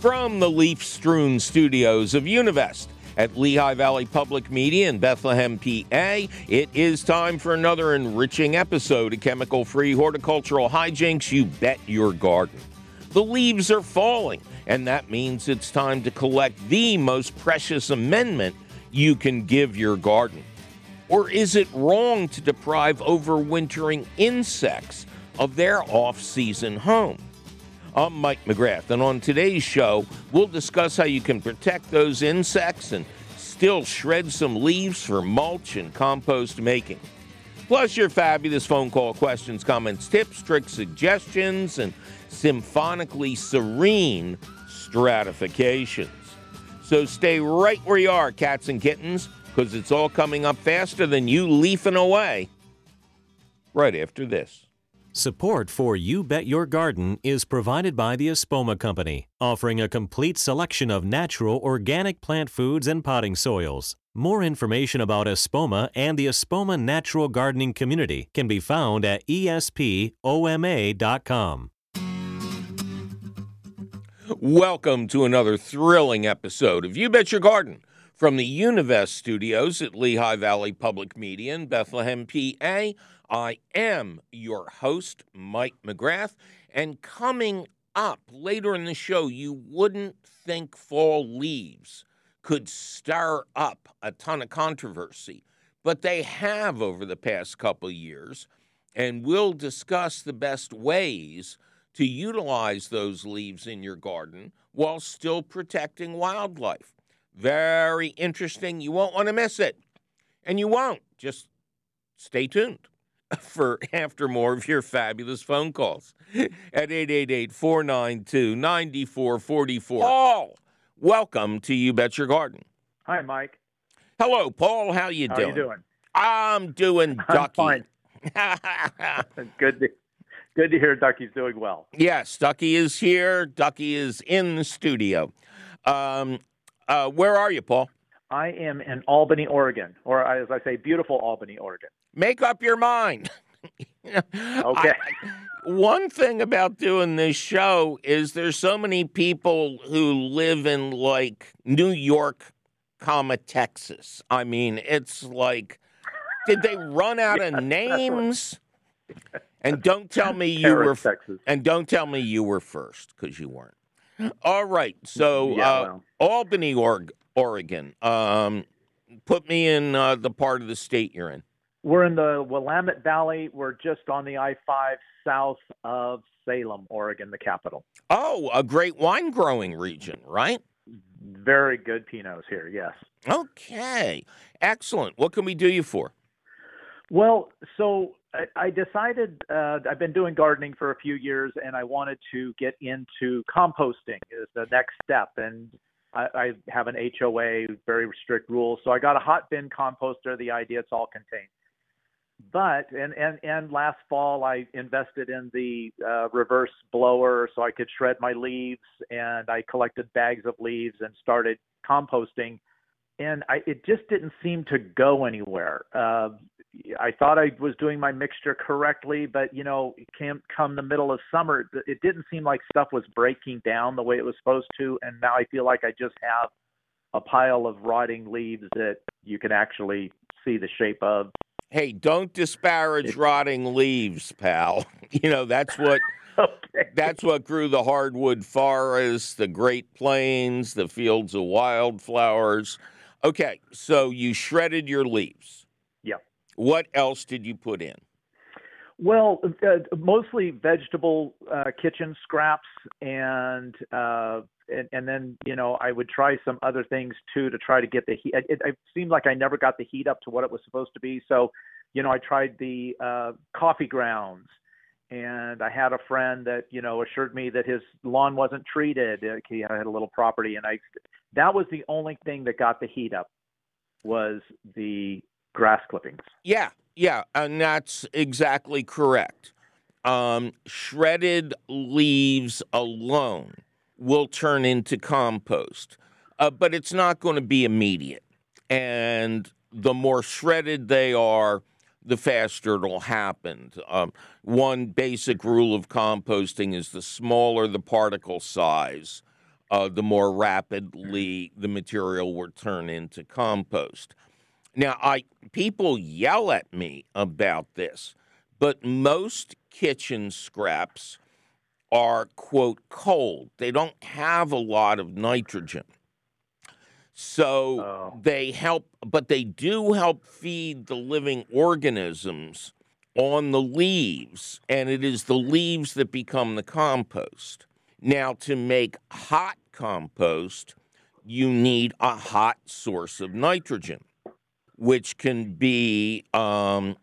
from the leaf strewn studios of Univest at Lehigh Valley Public Media in Bethlehem, PA. It is time for another enriching episode of Chemical Free Horticultural Hijinks You Bet Your Garden. The leaves are falling, and that means it's time to collect the most precious amendment you can give your garden. Or is it wrong to deprive overwintering insects of their off season home? I'm Mike McGrath, and on today's show, we'll discuss how you can protect those insects and still shred some leaves for mulch and compost making. Plus, your fabulous phone call questions, comments, tips, tricks, suggestions, and symphonically serene stratifications. So stay right where you are, cats and kittens because it's all coming up faster than you leafing away. Right after this. Support for You Bet Your Garden is provided by the Espoma Company, offering a complete selection of natural organic plant foods and potting soils. More information about Espoma and the Espoma Natural Gardening Community can be found at espoma.com. Welcome to another thrilling episode of You Bet Your Garden from the Univest studios at Lehigh Valley Public Media in Bethlehem, PA, I am your host, Mike McGrath. And coming up later in the show, you wouldn't think fall leaves could stir up a ton of controversy, but they have over the past couple years. And we'll discuss the best ways to utilize those leaves in your garden while still protecting wildlife. Very interesting. You won't want to miss it. And you won't. Just stay tuned for after more of your fabulous phone calls at 888 492 9444. Paul, welcome to You Bet Your Garden. Hi, Mike. Hello, Paul. How you doing? How doing? you doing? I'm doing I'm ducky. fine. good to good to hear Ducky's doing well. yes, Ducky is here. Ducky is in the studio. Um, uh, where are you, Paul? I am in Albany, Oregon, or as I say, beautiful Albany, Oregon. Make up your mind. okay. Okay. one thing about doing this show is there's so many people who live in like New York, comma Texas. I mean, it's like, did they run out of names? And don't tell me you were Texas. and don't tell me you were first because you weren't. All right, so Yeah, uh, well. Albany, Oregon. Um, put me in uh, the part of the state you're in. We're in the Willamette Valley. We're just on the I-5 south of Salem, Oregon, the capital. Oh, a great wine growing region, right? Very good Pinots here. Yes. Okay, excellent. What can we do you for? Well, so I, I decided uh, I've been doing gardening for a few years, and I wanted to get into composting is the next step. And I, I have an HOA, very strict rules. So I got a hot bin composter. The idea it's all contained. But and and and last fall I invested in the uh, reverse blower so I could shred my leaves, and I collected bags of leaves and started composting. And I, it just didn't seem to go anywhere. Uh, I thought I was doing my mixture correctly, but you know, came come the middle of summer, it didn't seem like stuff was breaking down the way it was supposed to, and now I feel like I just have a pile of rotting leaves that you can actually see the shape of. Hey, don't disparage rotting leaves, pal. You know that's what Okay. that's what grew the hardwood forests, the Great Plains, the fields of wildflowers. Okay, so you shredded your leaves. Yep. What else did you put in? Well, uh, mostly vegetable uh, kitchen scraps, and, uh, and and then you know I would try some other things too to try to get the heat. It, it seemed like I never got the heat up to what it was supposed to be. So, you know, I tried the uh, coffee grounds, and I had a friend that you know assured me that his lawn wasn't treated. Uh, He had a little property, and I that was the only thing that got the heat up was the grass clippings. Yeah, yeah, and that's exactly correct. Um, shredded leaves alone will turn into compost, uh, but it's not going to be immediate. And the more shredded they are, the faster it'll happen. Um, one basic rule of composting is the smaller the particle size, uh, the more rapidly the material will turn into compost. Now, I people yell at me about this, but most kitchen scraps are quote cold. They don't have a lot of nitrogen. So Oh. they help, but they do help feed the living organisms on the leaves, and it is the leaves that become the compost. Now, to make hot compost, you need a hot source of nitrogen, which can be um,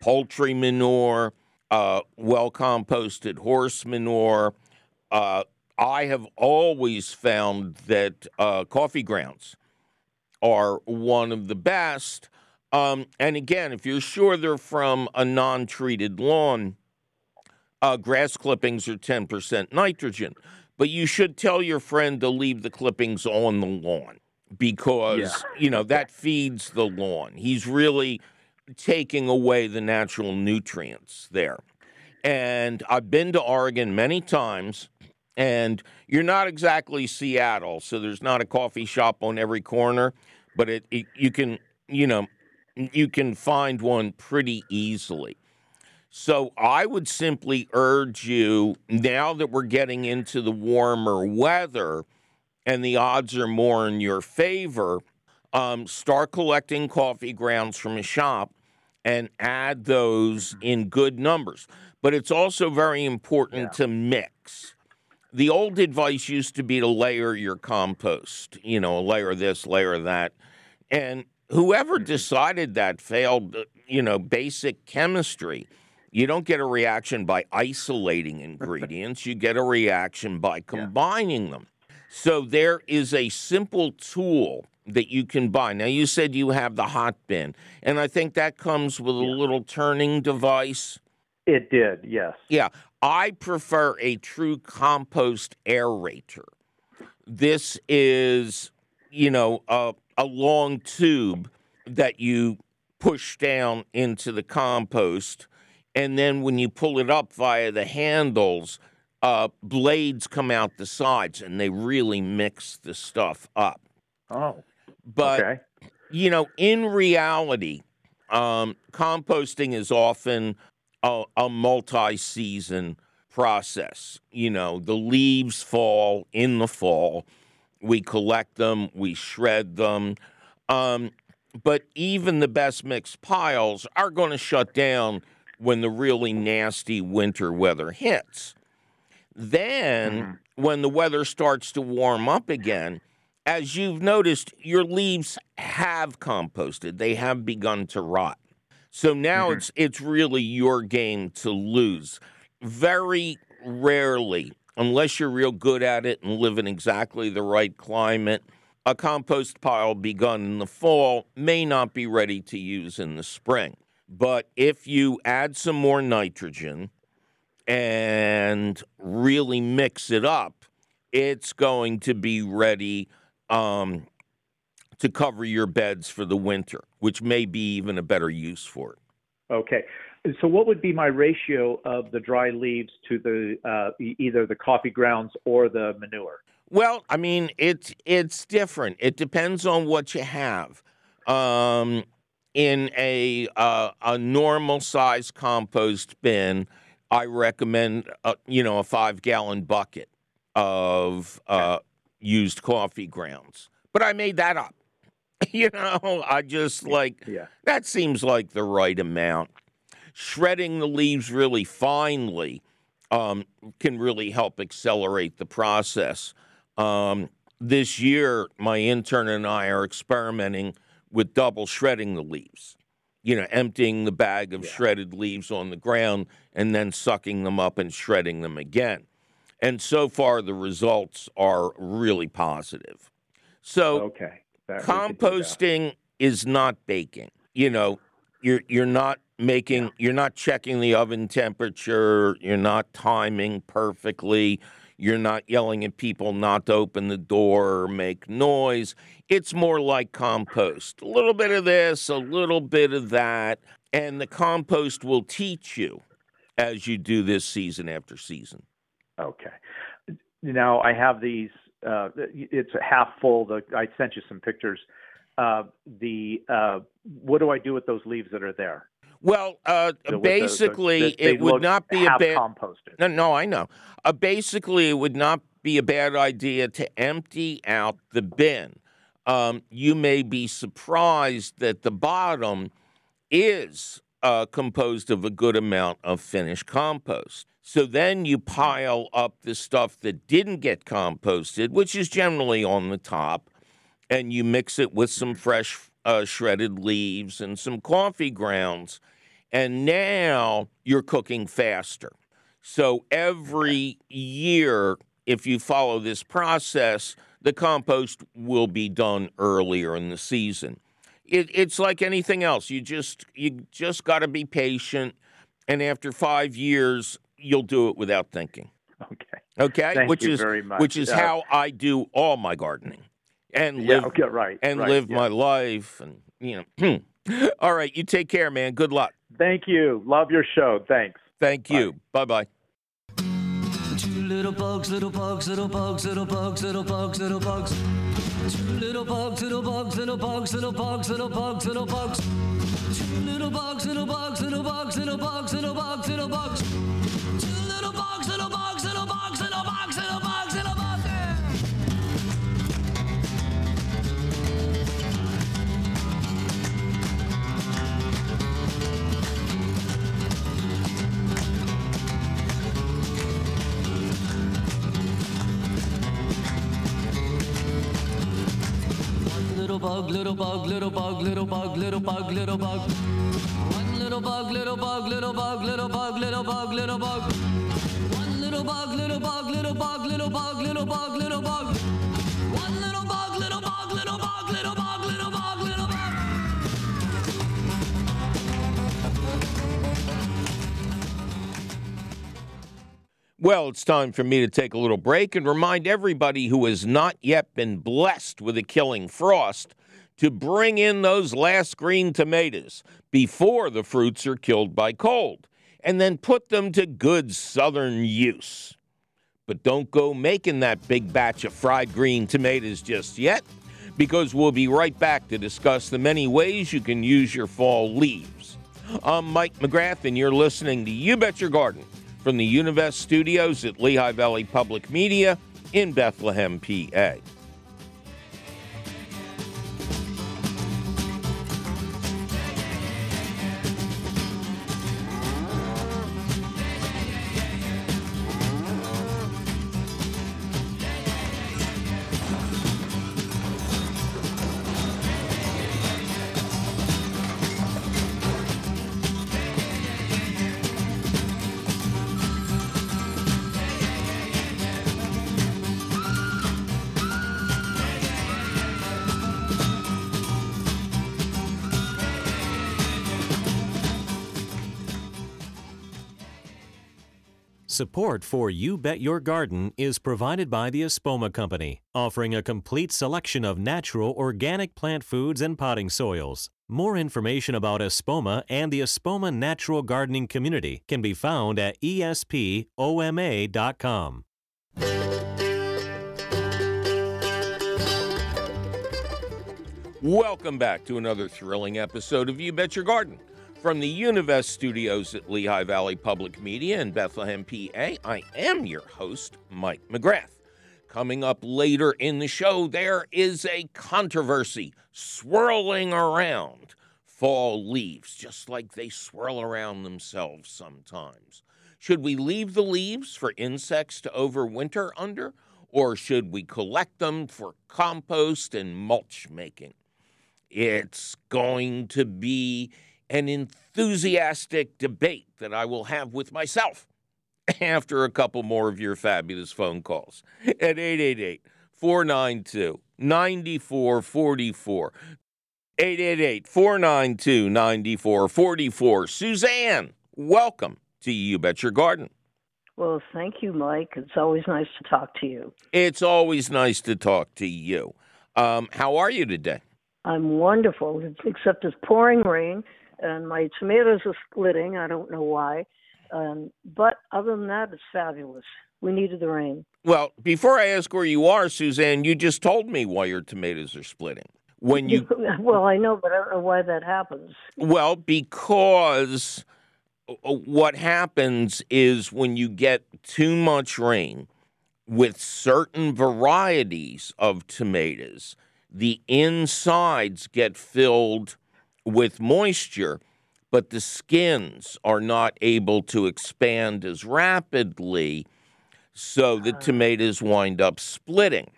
poultry manure, uh, well composted horse manure. Uh, I have always found that uh, coffee grounds are one of the best. Um, and again, if you're sure they're from a non treated lawn, uh, grass clippings are 10% nitrogen. But you should tell your friend to leave the clippings on the lawn because, Yeah. you know, that feeds the lawn. He's really taking away the natural nutrients there. And I've been to Oregon many times, and you're not exactly Seattle, so there's not a coffee shop on every corner, but it, it you can, you know, you can find one pretty easily. So I would simply urge you now that we're getting into the warmer weather and the odds are more in your favor, um, start collecting coffee grounds from a shop and add those in good numbers. But it's also very important Yeah. to mix. The old advice used to be to layer your compost, you know, layer this, layer that. And whoever decided that failed, uh, you know, basic chemistry. You don't get a reaction by isolating ingredients, you get a reaction by combining them. So there is a simple tool that you can buy. Now you said you have the hot bin, and I think that comes with a little turning device. It did, yes. Yeah, I prefer a true compost aerator. This is, you know, a, a long tube that you push down into the compost, and then when you pull it up via the handles, uh, blades come out the sides, and they really mix the stuff up. Oh, But okay. you know, in reality, um, composting is often a, a multi season process. You know, the leaves fall in the fall, we collect them, we shred them. Um, but even the best mixed piles are going to shut down when the really nasty winter weather hits. Then, mm-hmm. when the weather starts to warm up again, as you've noticed, your leaves have composted. They have begun to rot. So now mm-hmm. it's it's really your game to lose. Very rarely, unless you're real good at it and live in exactly the right climate, a compost pile begun in the fall may not be ready to use in the spring. But if you add some more nitrogen and really mix it up, it's going to be ready um, to cover your beds for the winter, which may be even a better use for it. Okay. So what would be my ratio of the dry leaves to the uh, either the coffee grounds or the manure? Well, I mean, it's it's different. It depends on what you have. Um, in a uh, a normal size compost bin, I recommend uh, you know a five gallon bucket of uh, used coffee grounds. But I made that up. you know, I just like Yeah. that seems like the right amount. Shredding the leaves really finely um, can really help accelerate the process. Um, this year, my intern and I are experimenting with double shredding the leaves. You know, emptying the bag of Yeah. shredded leaves on the ground and then sucking them up and shredding them again. And so far, the results are really positive. So, Okay. That- we could do that. composting is not baking. You know, you're you're not making you're not checking the oven temperature, you're not timing perfectly, you're not yelling at people not to open the door or make noise. It's more like compost. A little bit of this, a little bit of that, and the compost will teach you as you do this season after season. Okay. Now I have these uh, it's half full. The, I sent you some pictures. Uh, the uh, what do I do with those leaves that are there? Well, uh, The- with the- the- basically, that they it would not be a bad. composted. No, no, I know. Uh, basically, it would not be a bad idea to empty out the bin. Um, you may be surprised that the bottom is uh, composed of a good amount of finished compost. So then you pile up the stuff that didn't get composted, which is generally on the top, and you mix it with some fresh uh, shredded leaves and some coffee grounds. And now you're cooking faster. So every year, if you follow this process, the compost will be done earlier in the season. It, it's like anything else. You just you just got to be patient, and after five years, you'll do it without thinking. Okay. Okay, Thank which you is very much. which is Uh, how I do all my gardening, and Yeah. live Okay. Right. and right, live yeah. my life, and you know. all right, you take care, man. Good luck. Thank you. Love your show. Thanks. Thank you. Bye bye. Two little bugs, little bugs, little bugs, little bugs, little bugs, little bugs. Two little bugs, little bugs, little bugs, little bugs, little bugs, little bugs. Two little bugs, little bugs, little bugs, little bugs, little bugs, little bugs. Two little bugs, bug, little bug, little bug, little bug, little bug, little bug. One little bug, little bug, little bug, little bug, little bug, little bug. One little bug, little bug, little bug, little bug, little bug, little bug. Well, it's time for me to take a little break and remind everybody who has not yet been blessed with a killing frost to bring in those last green tomatoes before the fruits are killed by cold and then put them to good southern use. But don't go making that big batch of fried green tomatoes just yet because we'll be right back to discuss the many ways you can use your fall leaves. I'm Mike McGrath, and you're listening to You Bet Your Garden from the Univest studios at Lehigh Valley Public Media in Bethlehem, PA. Support for You Bet Your Garden is provided by the Espoma Company, offering a complete selection of natural organic plant foods and potting soils. More information about Espoma and the Espoma Natural Gardening Community can be found at espoma.com. Welcome back to another thrilling episode of You Bet Your Garden. From the Univest studios at Lehigh Valley Public Media in Bethlehem, PA, I am your host, Mike McGrath. Coming up later in the show, there is a controversy swirling around fall leaves, just like they swirl around themselves sometimes. Should we leave the leaves for insects to overwinter under, or should we collect them for compost and mulch making? It's going to be an enthusiastic debate that I will have with myself after a couple more of your fabulous phone calls at 888 492 9444. 888 492 9444. Suzanne, welcome to You Bet Your Garden. Well, thank you, Mike. It's always nice to talk to you. It's always nice to talk to you. Um, how are you today? I'm wonderful, except it's pouring rain and my tomatoes are splitting. I don't know why. Um, but other than that, it's fabulous. We needed the rain. Well, before I ask where you are, Suzanne, you just told me why your tomatoes are splitting. When you well, I know, but I don't know why that happens. well, because uh, what happens is when you get too much rain with certain varieties of tomatoes, the insides get filled with moisture, but the skins are not able to expand as rapidly, so the tomatoes wind up splitting.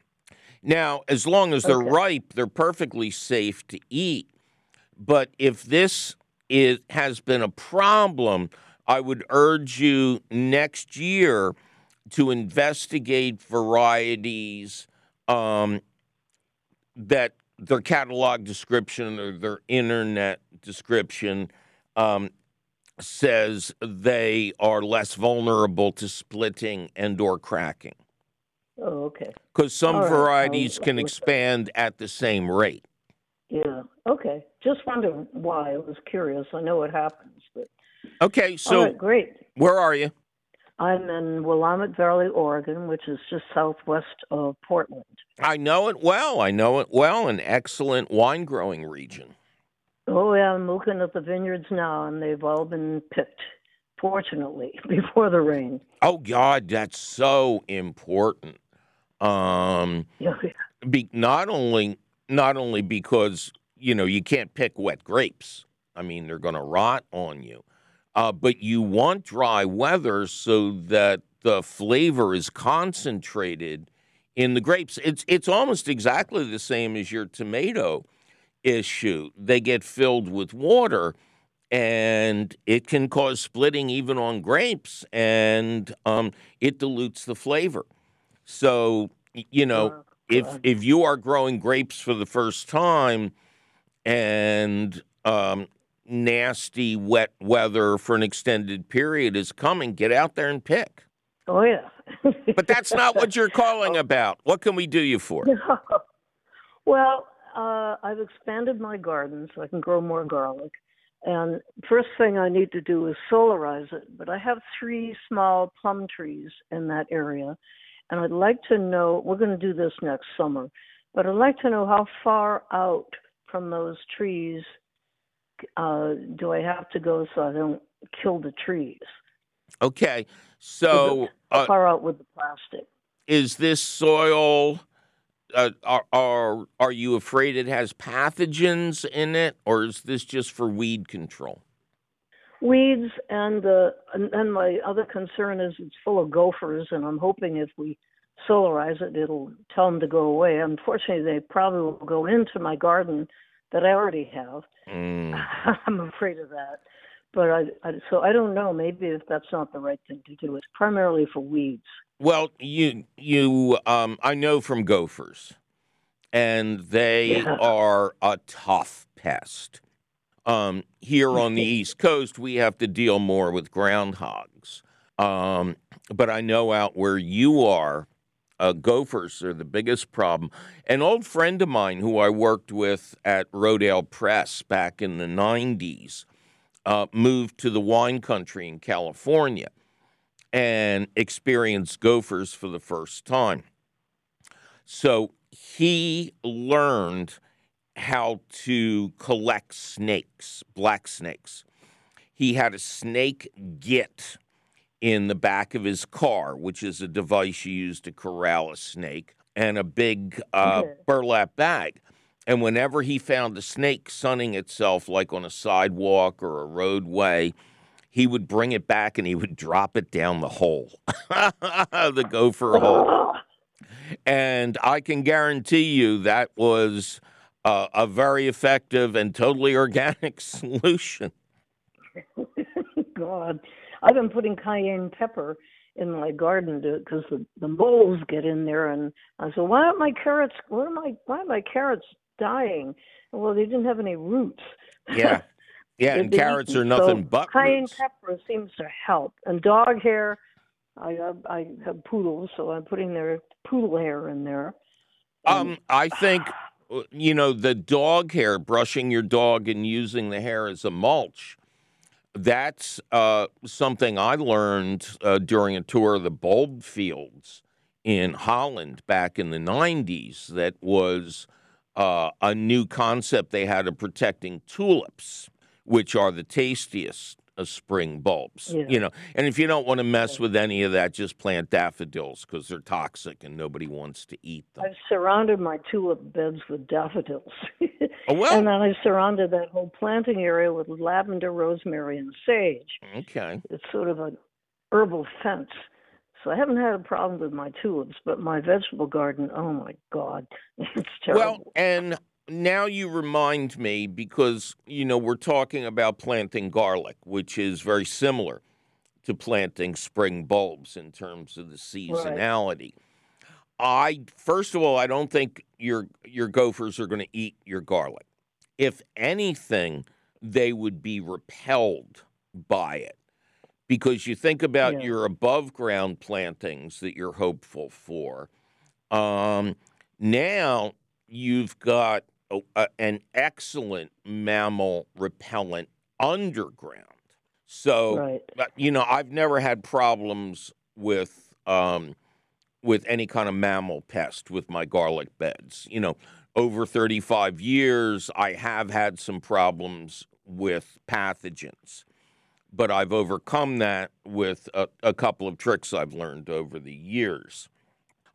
Now, as long as they're Okay. ripe, they're perfectly safe to eat. But if this is has been a problem, I would urge you next year to investigate varieties um, that their catalog description or their internet description um, says they are less vulnerable to splitting and or cracking Oh, okay. because some right, varieties I'll can expand at the same rate. Yeah. Okay. Just wondering why. I was curious. I know it happens, but Okay, so right, great. where are you? I'm in Willamette Valley, Oregon, which is just southwest of Portland. I know it well. I know it well. An excellent wine growing region. Oh yeah, I'm looking at the vineyards now, and they've all been picked. Fortunately, before the rain. Oh God, that's so important. Um, Yeah. be, not only not only because you know you can't pick wet grapes. I mean they're going to rot on you, uh, but you want dry weather so that the flavor is concentrated in the grapes. It's it's almost exactly the same as your tomato issue. They get filled with water. And it can cause splitting even on grapes, and um, it dilutes the flavor. So, you know, Uh, if if you are growing grapes for the first time and um, nasty wet weather for an extended period is coming, get out there and pick. Oh yeah. But that's not what you're calling about. What can we do you for? well, uh, I've expanded my garden so I can grow more garlic. And first thing I need to do is solarize it. But I have three small plum trees in that area. And I'd like to know, we're going to do this next summer, but I'd like to know how far out from those trees uh, do I have to go so I don't kill the trees? Okay, so uh, far out with the plastic? is this soil? Uh, are, are are you afraid it has pathogens in it, or is this just for weed control? weeds and uh and, and my other concern is it's full of gophers and i'm hoping if we solarize it it'll tell them to go away unfortunately they probably will go into my garden that i already have Mm. i'm afraid of that but I, I so i don't know maybe if that's not the right thing to do it's primarily for weeds Well, you you um I know from gophers, and they Yeah. are a tough pest. Um, here on the East Coast, we have to deal more with groundhogs. Um, but I know out where you are, uh, gophers are the biggest problem. An old friend of mine who I worked with at Rodale Press back in the 90s uh, moved to the wine country in California and experienced gophers for the first time. So he learned how to collect snakes, black snakes. He had a snake git in the back of his car, which is a device you use to corral a snake, and a big uh, Okay. burlap bag. And whenever he found a snake sunning itself, like on a sidewalk or a roadway, he would bring it back and he would drop it down the hole, the gopher hole. And I can guarantee you that was uh, a very effective and totally organic solution. god i've been putting cayenne pepper in my garden because the, the moles get in there and i said why aren't my carrots why are my why are my carrots dying well they didn't have any roots Yeah. Yeah, and carrots eaten. are nothing So but cayenne roots. pepper seems to help, and dog hair. I have, I have poodles, so I'm putting their poodle hair in there. And- Um, I think uh, you know the dog hair, brushing your dog and using the hair as a mulch. That's uh, something I learned uh, during a tour of the bulb fields in Holland back in the 90s that was uh, a new concept. They had of protecting tulips, which are the tastiest of spring bulbs. Yeah. You know, and if you don't want to mess with any of that, just plant daffodils because they're toxic and nobody wants to eat them. I've surrounded my tulip beds with daffodils. Oh, well. and then I surrounded that whole planting area with lavender, rosemary, and sage. Okay. It's sort of an herbal fence. So I haven't had a problem with my tulips, but my vegetable garden, oh my God, it's terrible. Well, and now you remind me because, you know, we're talking about planting garlic, which is very similar to planting spring bulbs in terms of the seasonality. I first of all, I don't think your your gophers are going to eat your garlic. If anything, they would be repelled by it. Because you think about Yeah. your above ground plantings that you're hopeful for. Um, now you've got a, a- an excellent mammal repellent underground. So, right. you know, I've never had problems with um, with any kind of mammal pest with my garlic beds. You know, over 35 years, I have had some problems with pathogens, but I've overcome that with a, a couple of tricks I've learned over the years.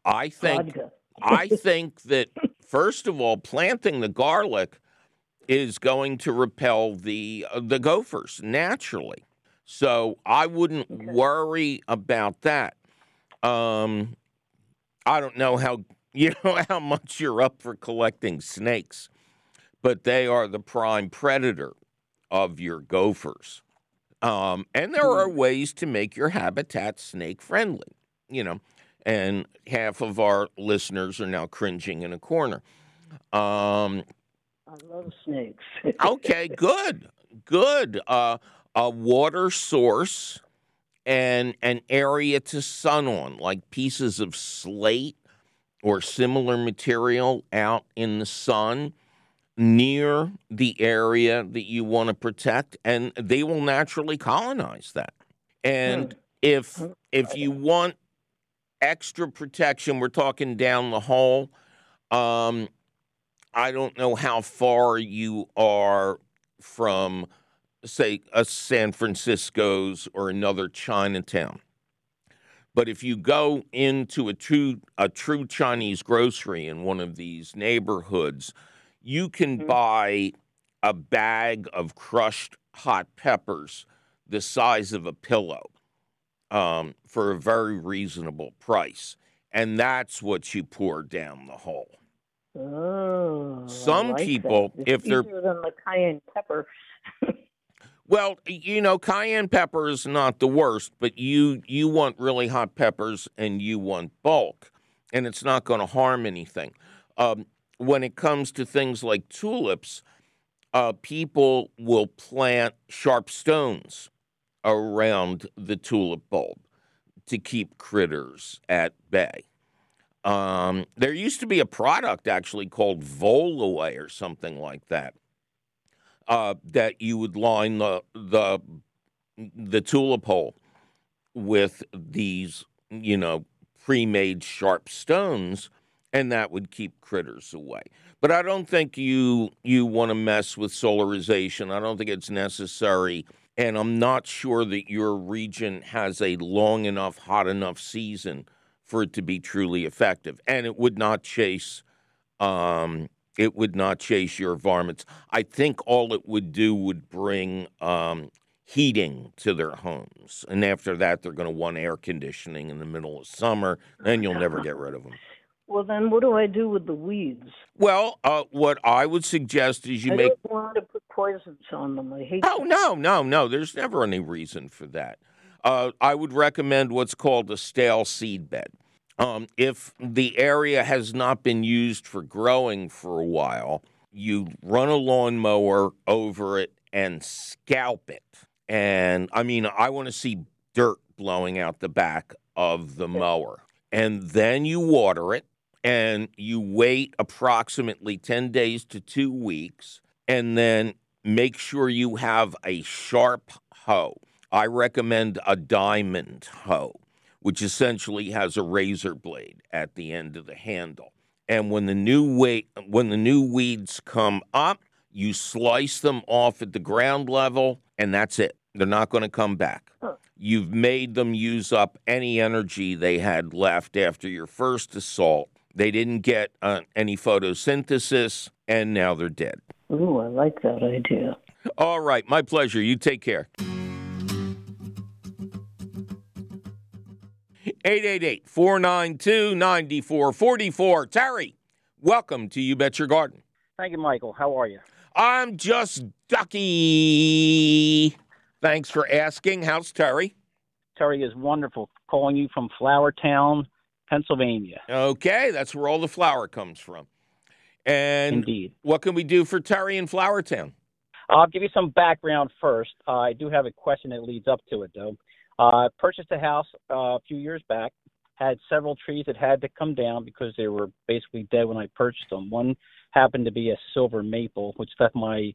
I think I think that first of all, planting the garlic is going to repel the uh, the gophers naturally. So I wouldn't worry about that. Um, I don't know how you know how much you're up for collecting snakes, but they are the prime predator of your gophers. Um, and there are ways to make your habitat snake friendly. You know, and half of our listeners are now cringing in a corner. Um, I love snakes. okay, good, good. Uh, a water source and an area to sun on, like pieces of slate or similar material out in the sun near the area that you want to protect, and they will naturally colonize that. And if if you want extra protection, we're talking down the hall. Um, I don't know how far you are from, say, a San Francisco's or another Chinatown. But if you go into a true a true Chinese grocery in one of these neighborhoods, you can buy a bag of crushed hot peppers the size of a pillow um, for a very reasonable price, and that's what you pour down the hole. Oh, Some like people, if they're- than the cayenne pepper. Well, you know, cayenne pepper is not the worst, but you you want really hot peppers and you want bulk, and it's not going to harm anything. Um, when it comes to things like tulips, uh, people will plant sharp stones around the tulip bulb to keep critters at bay. Um, there used to be a product actually called Volaway or something like that uh, that you would line the the the tulip hole with these, you know, pre-made sharp stones, and that would keep critters away. But I don't think you you want to mess with solarization. I don't think it's necessary, and I'm not sure that your region has a long enough, hot enough season for it to be truly effective, and it would not chase. Um, it would not chase your varmints. I think all it would do would bring um, heating to their homes. And after that, they're going to want air conditioning in the middle of summer. Then you'll never get rid of them. Well, then what do I do with the weeds? Well, uh, what I would suggest is you I make. don't want to put poisons on them. I hate. Oh, them. no, no, no. There's never any reason for that. Uh, I would recommend what's called a stale seed bed. Um, if the area has not been used for growing for a while, you run a lawnmower over it and scalp it. And I mean, I want to see dirt blowing out the back of the mower. And then you water it and you wait approximately 10 days to two weeks. And then make sure you have a sharp hoe. I recommend a diamond hoe, which essentially has a razor blade at the end of the handle. And when the new weight, when the new weeds come up, you slice them off at the ground level, and that's it. They're not going to come back. You've made them use up any energy they had left after your first assault. They didn't get uh, any photosynthesis, and now they're dead. Ooh, I like that idea. All right, my pleasure. You take care. 888 492 9444. Terry, welcome to You Bet Your Garden. Thank you, Michael. How are you? I'm just ducky. Thanks for asking. How's Terry? Terry is wonderful. Calling you from Flourtown, Pennsylvania. Okay, that's where all the flour comes from. And Indeed. what can we do for Terry in Flourtown? I'll give you some background first. Uh, I do have a question that leads up to it, though. Uh, I purchased a house uh, a few years back, had several trees that had to come down because they were basically dead when I purchased them. One happened to be a silver maple, which left my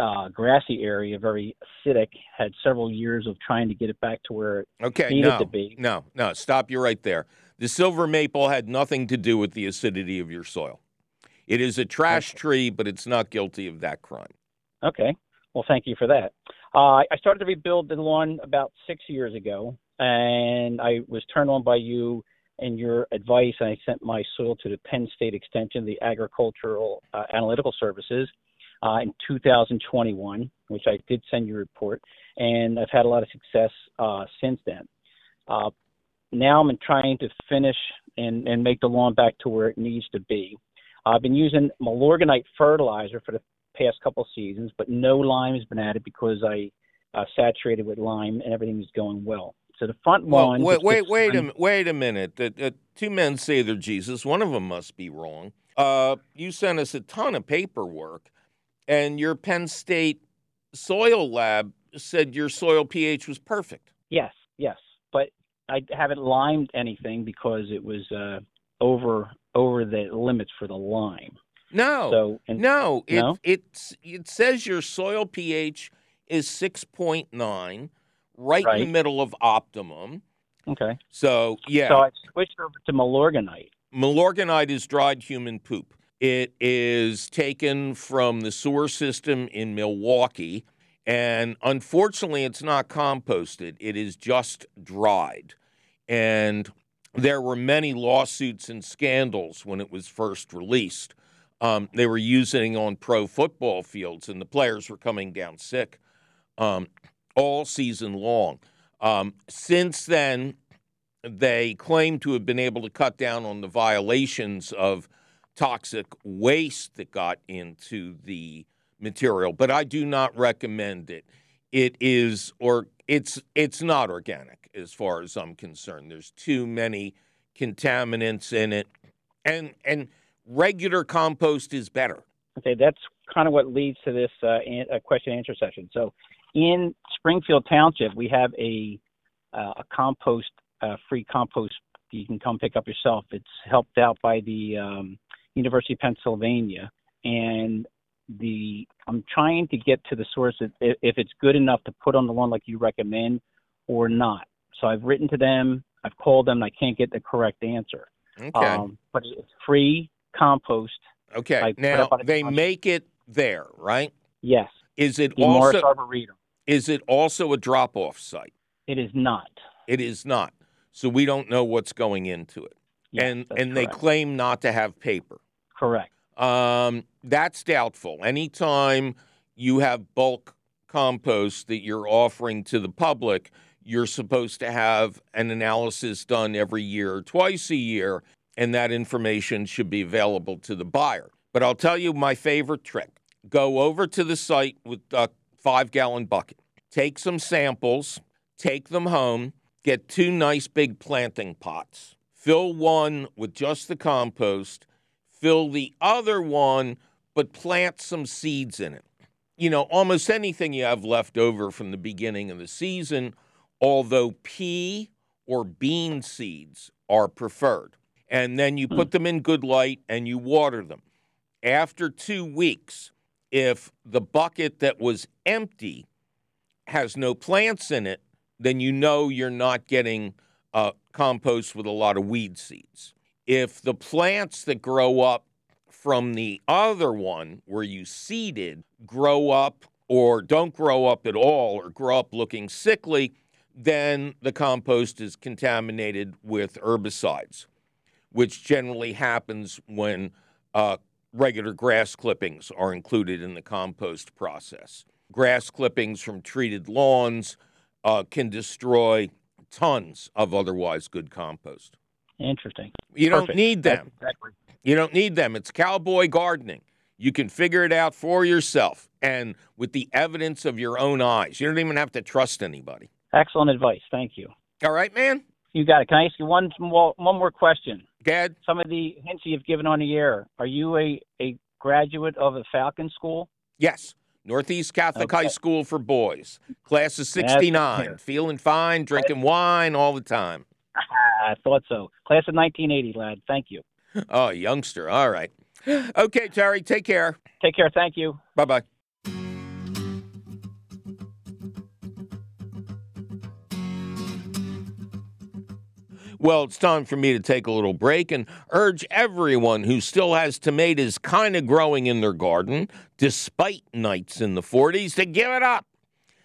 uh, grassy area very acidic. Had several years of trying to get it back to where it Okay, needed no, to be. no, no. Stop you right there. The silver maple had nothing to do with the acidity of your soil. It is a trash tree, but it's not guilty of that crime. Okay. Well, thank you for that. Uh, I started to rebuild the lawn about six years ago, and I was turned on by you and your advice. And I sent my soil to the Penn State Extension, the Agricultural uh, Analytical Services, uh, in 2021, which I did send you a report, and I've had a lot of success uh, since then. Now I'm trying to finish and, and make the lawn back to where it needs to be. I've been using Milorganite fertilizer for the past couple seasons, but no lime has been added because I uh, saturated with lime and everything is going well. So the front Well, lawn. wait, wait, wait a wait a minute. The, the two men say they're Jesus. One of them must be wrong. Uh, you sent us a ton of paperwork, and your Penn State soil lab said your soil pH was perfect. Yes, yes, I haven't limed anything because it was uh, over over the limits for the lime. No, So and no, it No? it's it says your soil pH is six point nine, right, in the middle of optimum. okay. So yeah, So I switched over to Milorganite. Milorganite is dried human poop. It is taken from the sewer system in Milwaukee, and unfortunately, it's not composted. It is just dried. And there were many lawsuits and scandals when it was first released. Um, they were using on pro football fields, and the players were coming down sick um, all season long. Um, since then, they claim to have been able to cut down on the violations of toxic waste that got into the material, but I do not recommend it. It is or it's it's not organic as far as I'm concerned. There's too many contaminants in it. And and regular compost is better. Okay, that's kind of what leads to this uh, an- question and answer session. So, in Springfield Township, we have a uh, a compost uh, free compost you can come pick up yourself. It's helped out by the um, University of Pennsylvania, and the I'm trying to get to the source of if, if it's good enough to put on the lawn like you recommend or not. So I've written to them, I've called them, and I can't get the correct answer. Okay. Um, but it's free compost. okay. I now up on a they make it there, right? Yes, Is it the also Arboretum. is it also a drop off site? It is not. It is not. So we don't know what's going into it. Yes, and and they claim not to have paper. correct. Um, that's doubtful. Anytime you have bulk compost that you're offering to the public, you're supposed to have an analysis done every year twice a year, and that information should be available to the buyer. But I'll tell you my favorite trick go over to the site with a five gallon bucket, take some samples, take them home, get two nice big planting pots, fill one with just the compost fill the other one, but plant some seeds in it. You know, almost anything you have left over from the beginning of the season, although pea or bean seeds are preferred. And then you put them in good light and you water them. After two weeks, if the bucket that was empty has no plants in it, then you know you're not getting uh, compost with a lot of weed seeds. If the plants that grow up from the other one where you seeded grow up or don't grow up at all or grow up looking sickly, then the compost is contaminated with herbicides, which generally happens when uh, regular grass clippings are included in the compost process. Grass clippings from treated lawns uh, can destroy tons of otherwise good compost. Interesting. You don't need them. Exactly. You don't need them. It's cowboy gardening. You can figure it out for yourself and with the evidence of your own eyes. You don't even have to trust anybody. Excellent advice. Thank you. All right, man? You got it. Can I ask you one more one more question? Gad? Some of the hints you've given on the air. Are you a, a graduate of a Falcon school? Yes. Northeast Catholic Okay. High School for boys. Class of 69. Feeling fine, drinking wine all the time. I thought so. Class of 1980, lad. Thank you. Oh, youngster. All right. Okay, Terry, take care. Take care. Thank you. Bye bye. Well, it's time for me to take a little break and urge everyone who still has tomatoes kind of growing in their garden, despite nights in the 40s, to give it up.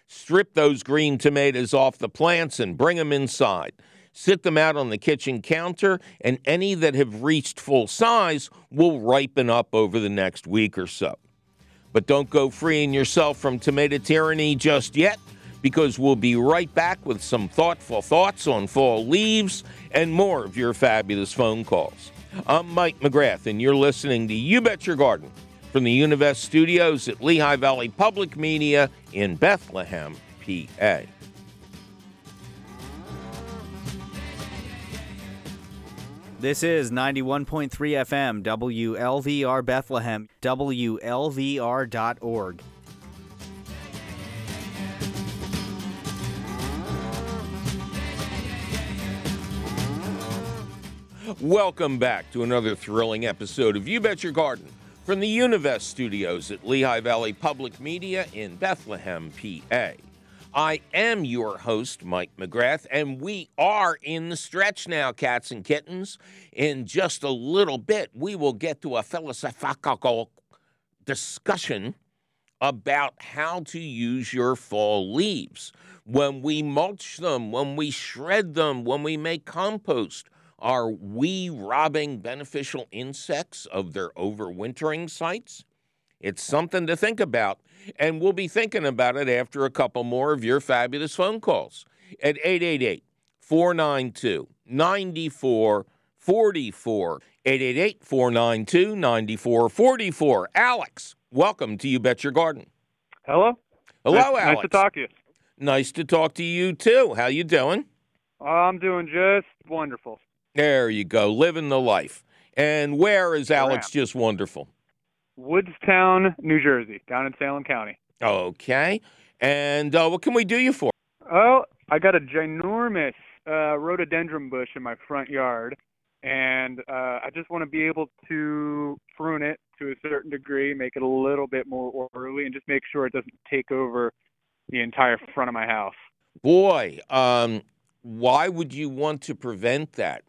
Strip those green tomatoes off the plants and bring them inside. Sit them out on the kitchen counter, and any that have reached full size will ripen up over the next week or so. But don't go freeing yourself from tomato tyranny just yet, because we'll be right back with some thoughtful thoughts on fall leaves and more of your fabulous phone calls. I'm Mike McGrath, and you're listening to You Bet Your Garden from the Univest studios at Lehigh Valley Public Media in Bethlehem, PA. This is 91.3 FM, WLVR Bethlehem, WLVR.org. Welcome back to another thrilling episode of You Bet Your Garden from the Univest studios at Lehigh Valley Public Media in Bethlehem, PA. I am your host, Mike McGrath, and we are in the stretch now, cats and kittens. In just a little bit, we will get to a philosophical discussion about how to use your fall leaves. When we mulch them, when we shred them, when we make compost, are we robbing beneficial insects of their overwintering sites? It's something to think about, and we'll be thinking about it after a couple more of your fabulous phone calls at 888 492 9444. 888 492 9444. Alex, welcome to You Bet Your Garden. Hello. Hello, nice, Alex. Nice to talk to you. Nice to talk to you too. How you doing? I'm doing just wonderful. There you go, living the life. And where is Alex just wonderful? Woodstown, New Jersey, down in Salem County. Okay. And uh, what can we do you for? Oh, I got a ginormous uh, rhododendron bush in my front yard, and uh, I just want to be able to prune it to a certain degree, make it a little bit more orderly, and just make sure it doesn't take over the entire front of my house. Boy, um, why would you want to prevent that?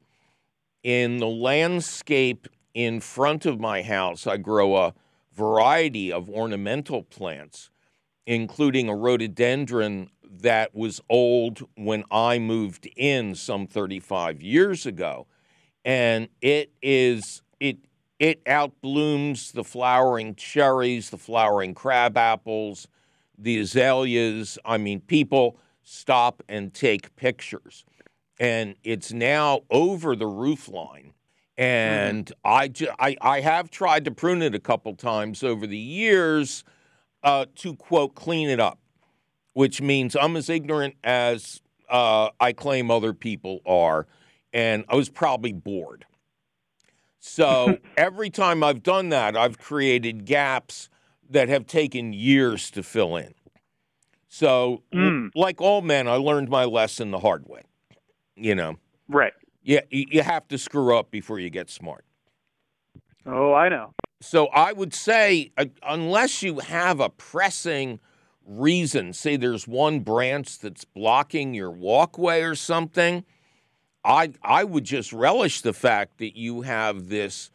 In the landscape in front of my house, I grow a variety of ornamental plants, including a rhododendron that was old when I moved in some 35 years ago. And it is it it outblooms the flowering cherries, the flowering crab apples, the azaleas. I mean, people stop and take pictures. And it's now over the roof line. And I, ju- I, I have tried to prune it a couple times over the years uh, to, quote, clean it up, which means I'm as ignorant as uh, I claim other people are. And I was probably bored. So every time I've done that, I've created gaps that have taken years to fill in. So, Mm. like all men, I learned my lesson the hard way. You know, Right. Yeah, you, you have to screw up before you get smart. Oh, I know. So I would say, uh, unless you have a pressing reason, say there's one branch that's blocking your walkway or something, I I would just relish the fact that you have this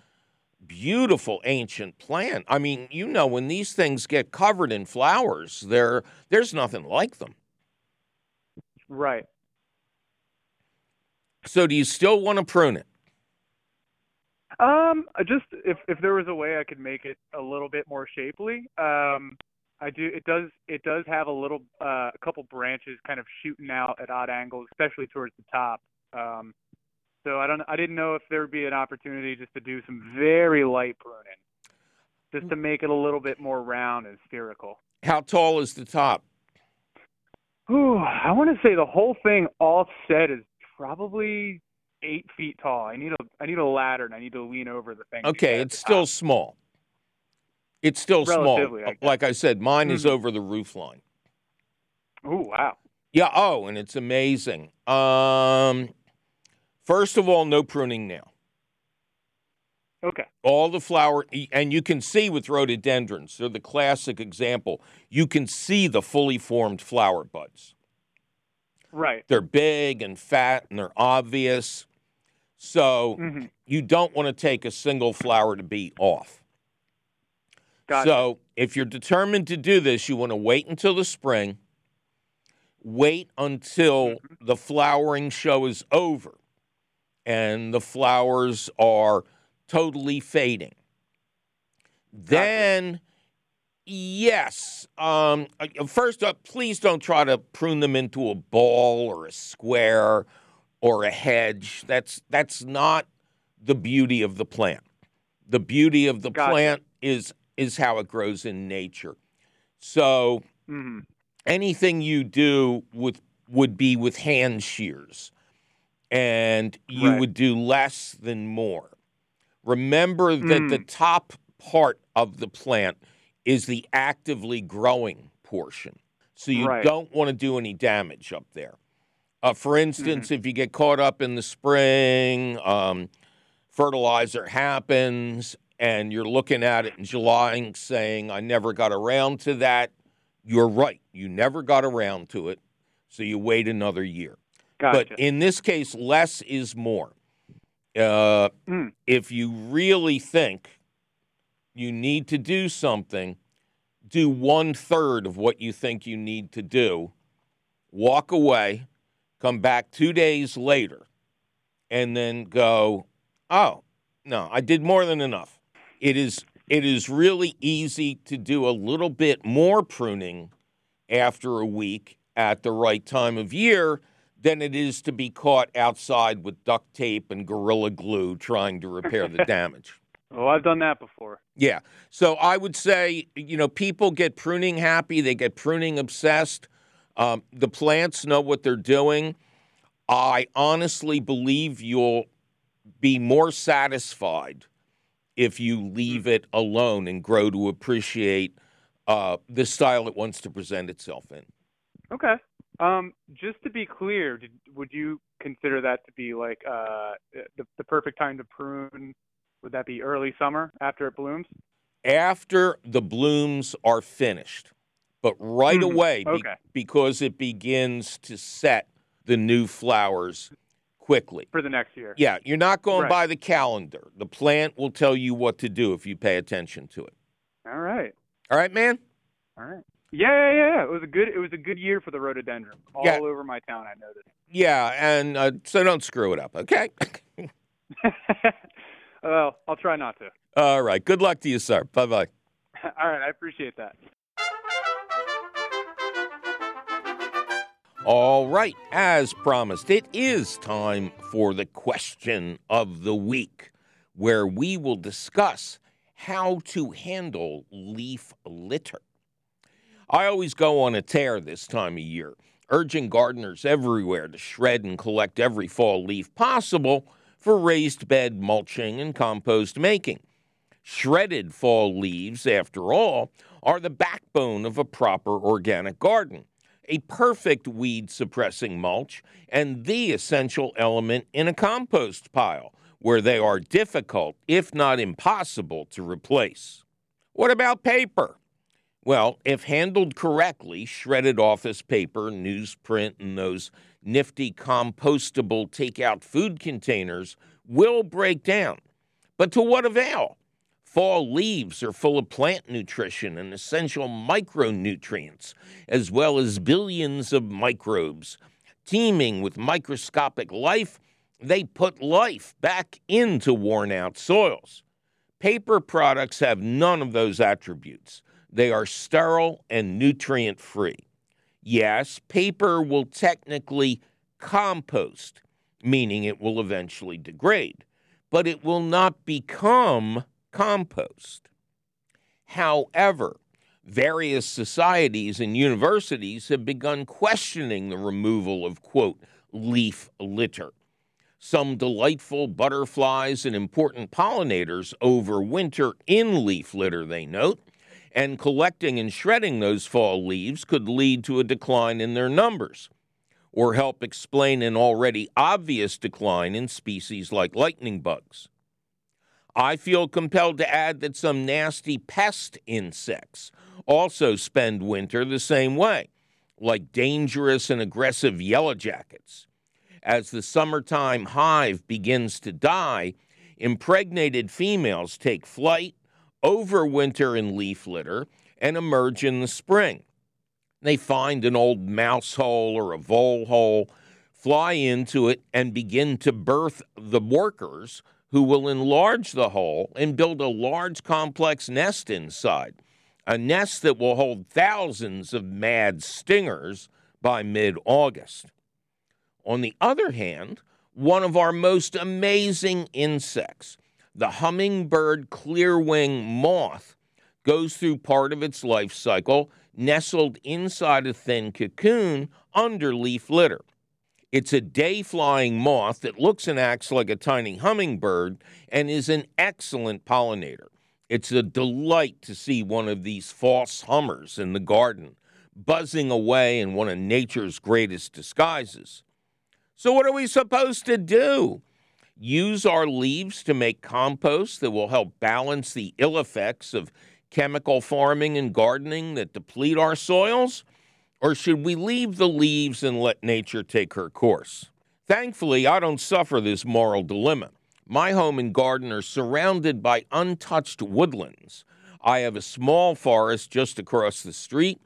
beautiful ancient plant. I mean, you know, when these things get covered in flowers, there there's nothing like them. Right. So do you still want to prune it? Um, I just if if there was a way I could make it a little bit more shapely, um, I do. It does it does have a little uh, a couple branches kind of shooting out at odd angles, especially towards the top. Um, so I don't I didn't know if there would be an opportunity just to do some very light pruning, just to make it a little bit more round and spherical. How tall is the top? Ooh, I want to say the whole thing all set is probably eight feet tall. I need a I need a ladder and I need to lean over the thing. Okay, it's still top. small. It's still small. Relatively, I. Like I said, mine is Mhm. over the roof line. Ooh, wow. Yeah. Oh, and it's amazing. Um, first of all, no pruning now. Okay. All the flower, and you can see with rhododendrons, they're the classic example. You can see the fully formed flower buds. Right. They're big and fat and they're obvious. So hmm you don't want to take a single flower to be off. Gotcha. So if you're determined to do this, you want to wait until the spring, wait until Mm-hmm. the flowering show is over and the flowers are totally fading. Then, yes, um, uh, first up, please don't try to prune them into a ball or a square or a hedge. That's that's not the beauty of the plant. The beauty of the Gotcha. plant is is how it grows in nature. So hmm anything you do with would be with hand shears and you Right. would do less than more remember that the Mm. top part of the plant is the actively growing portion so you Right. don't want to do any damage up there uh, for Mm-hmm. instance if you get caught up in the spring um, fertilizer happens and you're looking at it in july and saying i never got around to that you're right. You never got around to it, so you wait another year. Gotcha. But in this case, less is more. Uh, Mm. If you really think you need to do something, do one third of what you think you need to do, walk away, come back two days later, and then go, oh, no, I did more than enough. It is it is really easy to do a little bit more pruning after a week at the right time of year than it is to be caught outside with duct tape and gorilla glue trying to repair the damage. Oh, I've done that before. Yeah. So I would say, you know, people get pruning happy, they get pruning obsessed. Um, the plants know what they're doing. I honestly believe you'll be more satisfied if you leave it alone and grow to appreciate uh, the style it wants to present itself in. Okay. Um, just to be clear, did, would you consider that to be like uh, the the perfect time to prune? Would that be early summer after it blooms? After the blooms are finished, but right Mhm. away, be- Okay. because it begins to set the new flowers quickly. For the next year. Yeah, you're not going Right. by the calendar. The plant will tell you what to do if you pay attention to it. All right. All right, man? All right. Yeah, yeah, yeah, yeah. It was a good. It was a good year for the rhododendron. All Yeah. over my town, I noticed. Yeah, and uh, so don't screw it up, okay? well, I'll try not to. All right. Good luck to you, sir. Bye bye. All right, I appreciate that. All right. As promised, it is time for the question of the week, where we will discuss how to handle leaf litter. I always go on a tear this time of year, urging gardeners everywhere to shred and collect every fall leaf possible for raised bed mulching and compost making. Shredded fall leaves, after all, are the backbone of a proper organic garden, a perfect weed suppressing mulch, and the essential element in a compost pile, where they are difficult, if not impossible, to replace. What about paper? Well, if handled correctly, shredded office paper, newsprint, and those nifty compostable takeout food containers will break down. But to what avail? Fall leaves are full of plant nutrition and essential micronutrients, as well as billions of microbes. Teeming with microscopic life, they put life back into worn out soils. Paper products have none of those attributes. They are sterile and nutrient free. Yes, paper will technically compost, meaning it will eventually degrade, but it will not become compost. However, various societies and universities have begun questioning the removal of, quote, leaf litter. Some delightful butterflies and important pollinators overwinter in leaf litter, they note, and collecting and shredding those fall leaves could lead to a decline in their numbers or help explain an already obvious decline in species like lightning bugs. I feel compelled to add that some nasty pest insects also spend winter the same way, like dangerous and aggressive yellow jackets. As the summertime hive begins to die, impregnated females take flight, overwinter in leaf litter, and emerge in the spring. They find an old mouse hole or a vole hole, fly into it, and begin to birth the workers who will enlarge the hole and build a large complex nest inside, a nest that will hold thousands of mad stingers by mid August. On the other hand, one of our most amazing insects, the hummingbird clearwing moth, goes through part of its life cycle nestled inside a thin cocoon under leaf litter. It's a day flying moth that looks and acts like a tiny hummingbird and is an excellent pollinator. It's a delight to see one of these false hummers in the garden, buzzing away in one of nature's greatest disguises. So, what are we supposed to do? Use our leaves to make compost that will help balance the ill effects of chemical farming and gardening that deplete our soils? Or should we leave the leaves and let nature take her course? Thankfully, I don't suffer this moral dilemma. My home and garden are surrounded by untouched woodlands. I have a small forest just across the street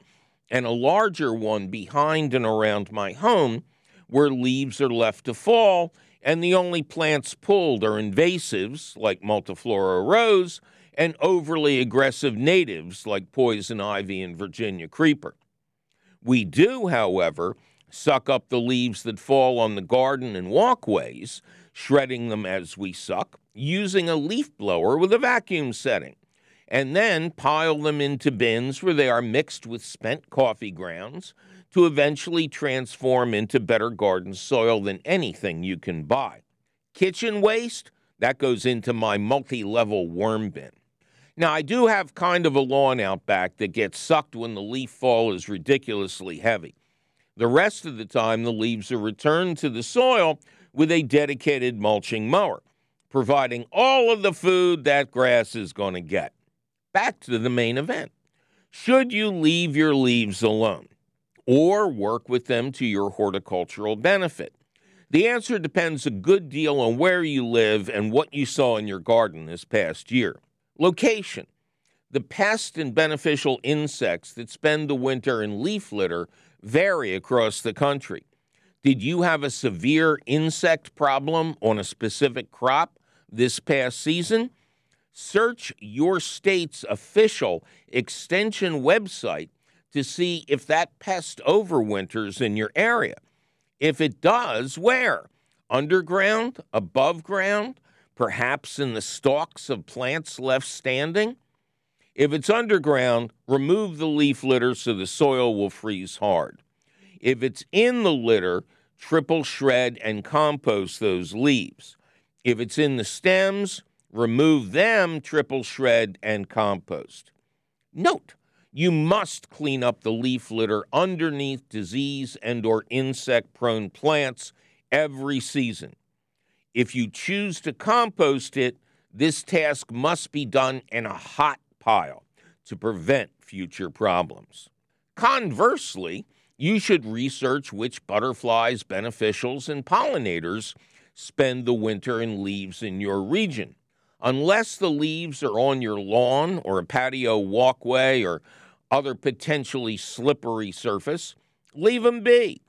and a larger one behind and around my home where leaves are left to fall and the only plants pulled are invasives like multiflora rose and overly aggressive natives like poison ivy and Virginia creeper. We do, however, suck up the leaves that fall on the garden and walkways, shredding them as we suck, using a leaf blower with a vacuum setting, and then pile them into bins where they are mixed with spent coffee grounds to eventually transform into better garden soil than anything you can buy. Kitchen waste, that goes into my multi level worm bin. Now, I do have kind of a lawn out back that gets sucked when the leaf fall is ridiculously heavy. The rest of the time, the leaves are returned to the soil with a dedicated mulching mower, providing all of the food that grass is going to get. Back to the main event. Should you leave your leaves alone or work with them to your horticultural benefit? The answer depends a good deal on where you live and what you saw in your garden this past year. Location. The pest and beneficial insects that spend the winter in leaf litter vary across the country. Did you have a severe insect problem on a specific crop this past season? Search your state's official extension website to see if that pest overwinters in your area. If it does, where? Underground? Above ground? perhaps in the stalks of plants left standing? If it's underground, remove the leaf litter so the soil will freeze hard. If it's in the litter, triple shred and compost those leaves. If it's in the stems, remove them, triple shred, and compost. Note, you must clean up the leaf litter underneath disease and or insect prone plants every season. If you choose to compost it, this task must be done in a hot pile to prevent future problems. Conversely, you should research which butterflies, beneficials, and pollinators spend the winter in leaves in your region. Unless the leaves are on your lawn or a patio walkway or other potentially slippery surface, leave them be.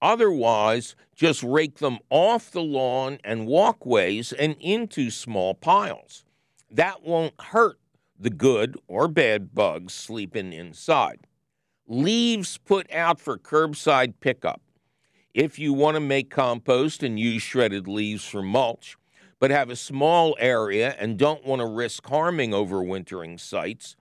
Otherwise, just rake them off the lawn and walkways and into small piles. That won't hurt the good or bad bugs sleeping inside. Leaves put out for curbside pickup. If you want to make compost and use shredded leaves for mulch, but have a small area and don't want to risk harming overwintering sites,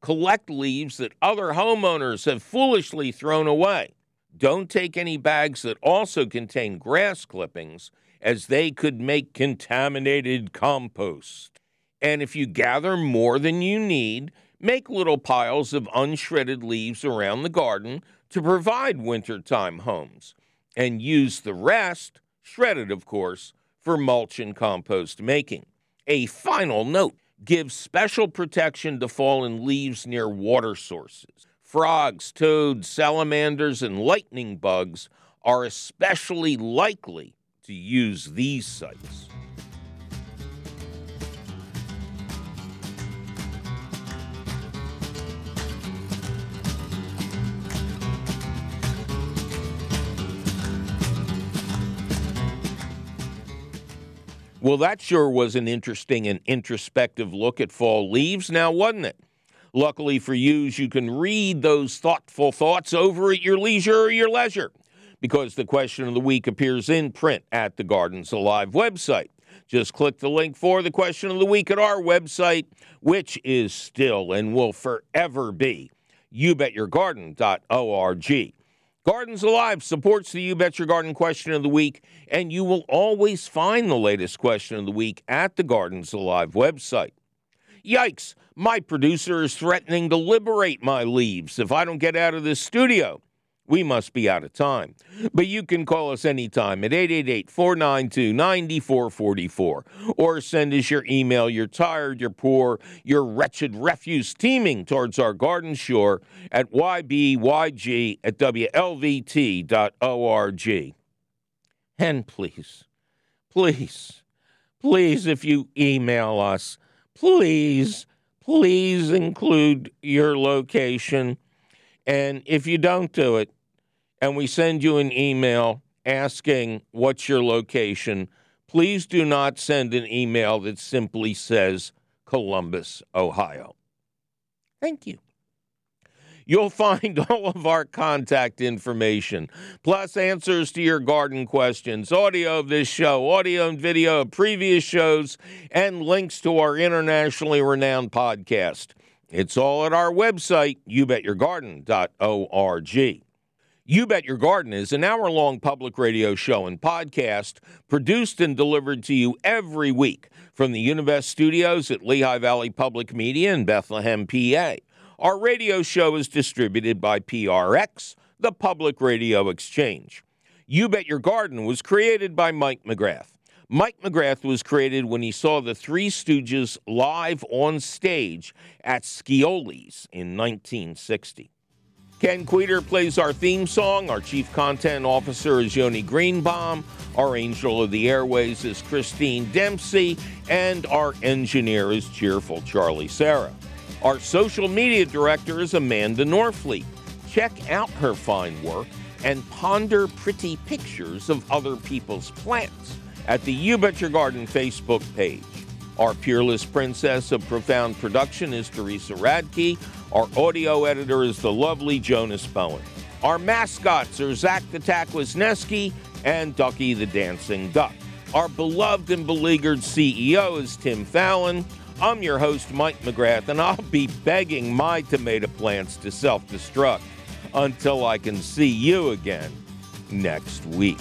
collect leaves that other homeowners have foolishly thrown away. Don't take any bags that also contain grass clippings, as they could make contaminated compost. And if you gather more than you need, make little piles of unshredded leaves around the garden to provide wintertime homes. And use the rest, shredded of course, for mulch and compost making. A final note give special protection to fallen leaves near water sources. Frogs, toads, salamanders, and lightning bugs are especially likely to use these sites. Well, that sure was an interesting and introspective look at fall leaves, now, wasn't it? Luckily for you, you can read those thoughtful thoughts over at your leisure or your leisure because the question of the week appears in print at the Gardens Alive website. Just click the link for the question of the week at our website, which is still and will forever be youbetyourgarden.org. Gardens Alive supports the You Bet Your Garden question of the week, and you will always find the latest question of the week at the Gardens Alive website. Yikes, my producer is threatening to liberate my leaves if I don't get out of this studio. We must be out of time. But you can call us anytime at 888 492 9444 or send us your email. You're tired, you're poor, your wretched refuse teeming towards our garden shore at ybyg at wlvt.org. And please, please, please, if you email us, please, please include your location. And if you don't do it, and we send you an email asking what's your location, please do not send an email that simply says Columbus, Ohio. Thank you. You'll find all of our contact information, plus answers to your garden questions, audio of this show, audio and video of previous shows, and links to our internationally renowned podcast. It's all at our website, youbetyourgarden.org. You Bet Your Garden is an hour long public radio show and podcast produced and delivered to you every week from the Univest studios at Lehigh Valley Public Media in Bethlehem, PA. Our radio show is distributed by PRX, the Public Radio Exchange. You Bet Your Garden was created by Mike McGrath. Mike McGrath was created when he saw the Three Stooges live on stage at Sciolla's in 1960. Ken Queter plays our theme song. Our chief content officer is Yoni Greenbaum. Our angel of the airways is Christine Dempsey. And our engineer is cheerful Charlie Sarah. Our social media director is Amanda Norfleet. Check out her fine work and ponder pretty pictures of other people's plants at the You Bet Your Garden Facebook page. Our peerless princess of profound production is Teresa Radke. Our audio editor is the lovely Jonas Bowen. Our mascots are Zach the Tack and Ducky the Dancing Duck. Our beloved and beleaguered CEO is Tim Fallon. I'm your host, Mike McGrath, and I'll be begging my tomato plants to self destruct until I can see you again next week.